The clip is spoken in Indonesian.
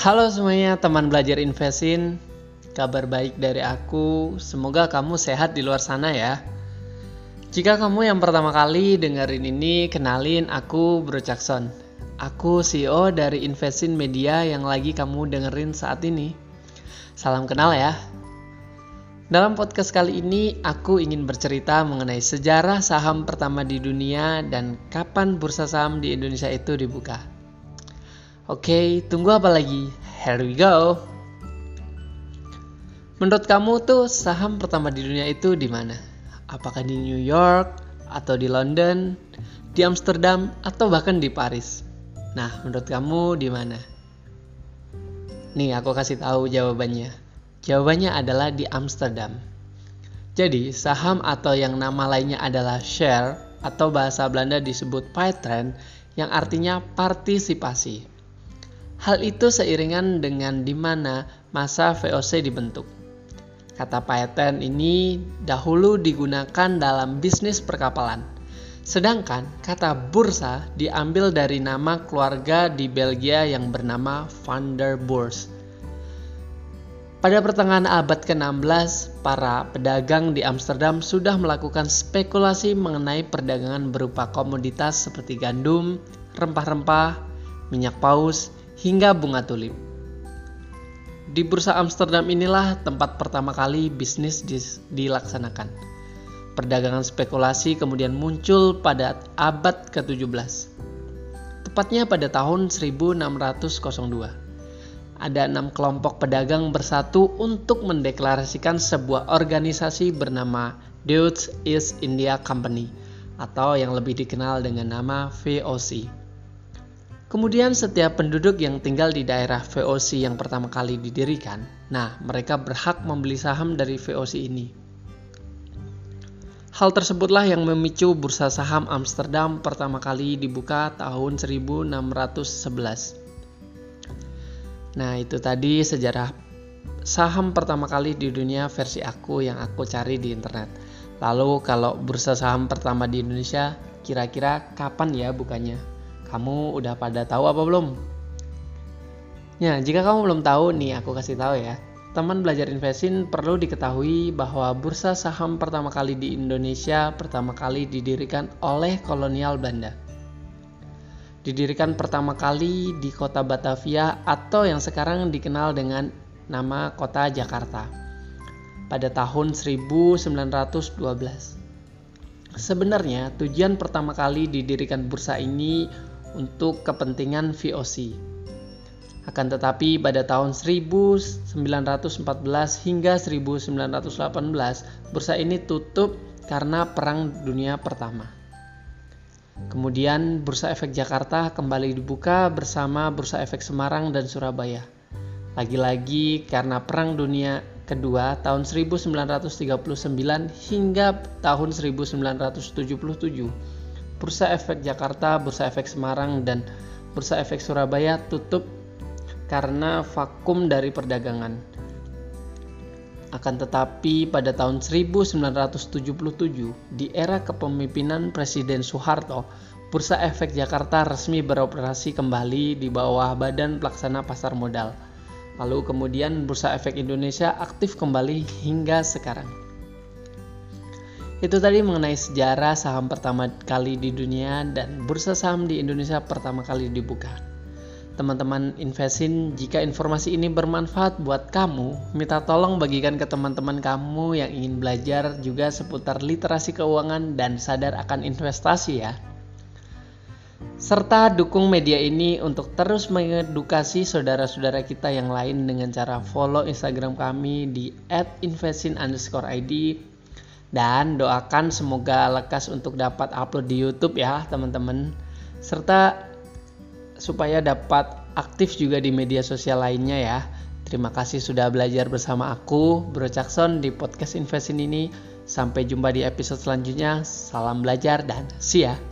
Halo semuanya teman belajar investin Kabar baik dari aku. Semoga kamu sehat di luar sana ya. Jika kamu yang pertama kali dengerin ini Kenalin aku Bro Jackson. Aku CEO dari Investin Media yang lagi kamu dengerin saat ini. Salam kenal ya. Dalam podcast kali ini, aku ingin bercerita mengenai sejarah saham pertama di dunia dan kapan bursa saham di Indonesia itu dibuka. Oke, tunggu apa lagi? Here we go. Menurut kamu tuh saham pertama di dunia itu di mana? Apakah di New York atau di London, di Amsterdam atau bahkan di Paris? Nah, menurut kamu di mana? Nih, aku kasih tahu jawabannya. Jawabannya adalah di Amsterdam. Jadi, saham atau yang nama lainnya adalah share atau bahasa Belanda disebut Paitren yang artinya partisipasi. Hal itu seiringan dengan di mana masa VOC dibentuk. Kata patent ini dahulu digunakan dalam bisnis perkapalan. Sedangkan kata bursa diambil dari nama keluarga di Belgia yang bernama Van der Boers. Pada pertengahan abad ke-16, para pedagang di Amsterdam sudah melakukan spekulasi mengenai perdagangan berupa komoditas seperti gandum, rempah-rempah, minyak paus, hingga bunga tulip. Di bursa Amsterdam inilah tempat pertama kali bisnis dilaksanakan. Perdagangan spekulasi kemudian muncul pada abad ke-17. Tepatnya pada tahun 1602. Ada enam kelompok pedagang bersatu untuk mendeklarasikan sebuah organisasi bernama Dutch East India Company atau yang lebih dikenal dengan nama VOC. Kemudian setiap penduduk yang tinggal di daerah VOC yang pertama kali didirikan, nah mereka berhak membeli saham dari VOC ini. Hal tersebutlah yang memicu bursa saham Amsterdam pertama kali dibuka tahun 1611. Nah, itu tadi sejarah saham pertama kali di dunia versi aku yang aku cari di internet. Lalu kalau bursa saham pertama di Indonesia kira-kira kapan ya bukanya? Kamu udah pada tahu apa belum? Ya, jika kamu belum tahu nih, aku kasih tahu ya. Teman belajar investing perlu diketahui bahwa bursa saham pertama kali di Indonesia pertama kali didirikan oleh kolonial Belanda. Didirikan pertama kali di kota Batavia atau yang sekarang dikenal dengan nama kota Jakarta pada tahun 1912. Sebenarnya tujuan pertama kali didirikan bursa ini untuk kepentingan VOC. Akan tetapi pada tahun 1914 hingga 1918 bursa ini tutup karena Perang Dunia Pertama. Kemudian Bursa Efek Jakarta kembali dibuka bersama Bursa Efek Semarang dan Surabaya. Lagi-lagi karena Perang Dunia Kedua tahun 1939 hingga tahun 1977 Bursa Efek Jakarta, Bursa Efek Semarang, dan Bursa Efek Surabaya tutup karena vakum dari perdagangan. Akan tetapi pada tahun 1977 di era kepemimpinan Presiden Soeharto, Bursa Efek Jakarta resmi beroperasi kembali di bawah Badan Pelaksana Pasar Modal. Lalu kemudian Bursa Efek Indonesia aktif kembali hingga sekarang. Itu tadi mengenai sejarah saham pertama kali di dunia dan bursa saham di Indonesia pertama kali dibuka. Teman-teman investin, jika informasi ini bermanfaat buat kamu, minta tolong bagikan ke teman-teman kamu yang ingin belajar juga seputar literasi keuangan dan sadar akan investasi ya. Serta dukung media ini untuk terus mengedukasi saudara-saudara kita yang lain dengan cara follow Instagram kami di @investin_id dan doakan semoga lekas untuk dapat upload di YouTube ya teman-teman. Serta supaya dapat aktif juga di media sosial lainnya ya. Terima kasih sudah belajar bersama aku Bro Jackson di podcast Investin ini. Sampai jumpa di episode selanjutnya. Salam belajar dan see ya